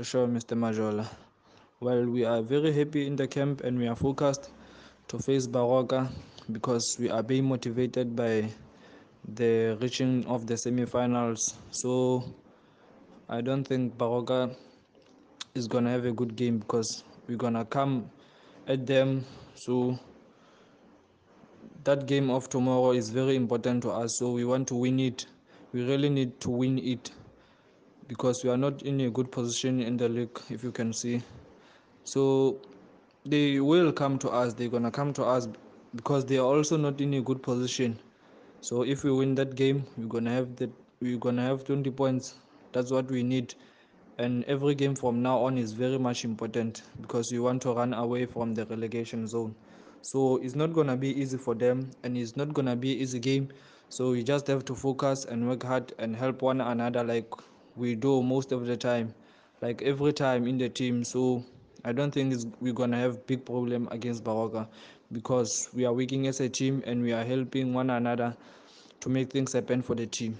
Sure, Mr. Majola. Well, we are very happy in the camp and we are focused to face Baroka because we are being motivated by the reaching of the semi-finals. So I don't think Baroka is gonna have a good game because we're gonna come at them. So that game of tomorrow is very important to us. So we want to win it. We really need to win it because we are not in a good position in the league, if you can see. So they will come to us. They're gonna come to us because they are also not in a good position. So if we win that game, we're gonna have that. We're gonna have 20 points. That's what we need. And every game from now on is very much important because we want to run away from the relegation zone. So it's not gonna be easy for them, and it's not gonna be easy game. So we just have to focus and work hard and help one another like we do most of the time, like every time in the team. So I don't think we're gonna have big problem against Baroka because we are working as a team and we are helping one another to make things happen for the team.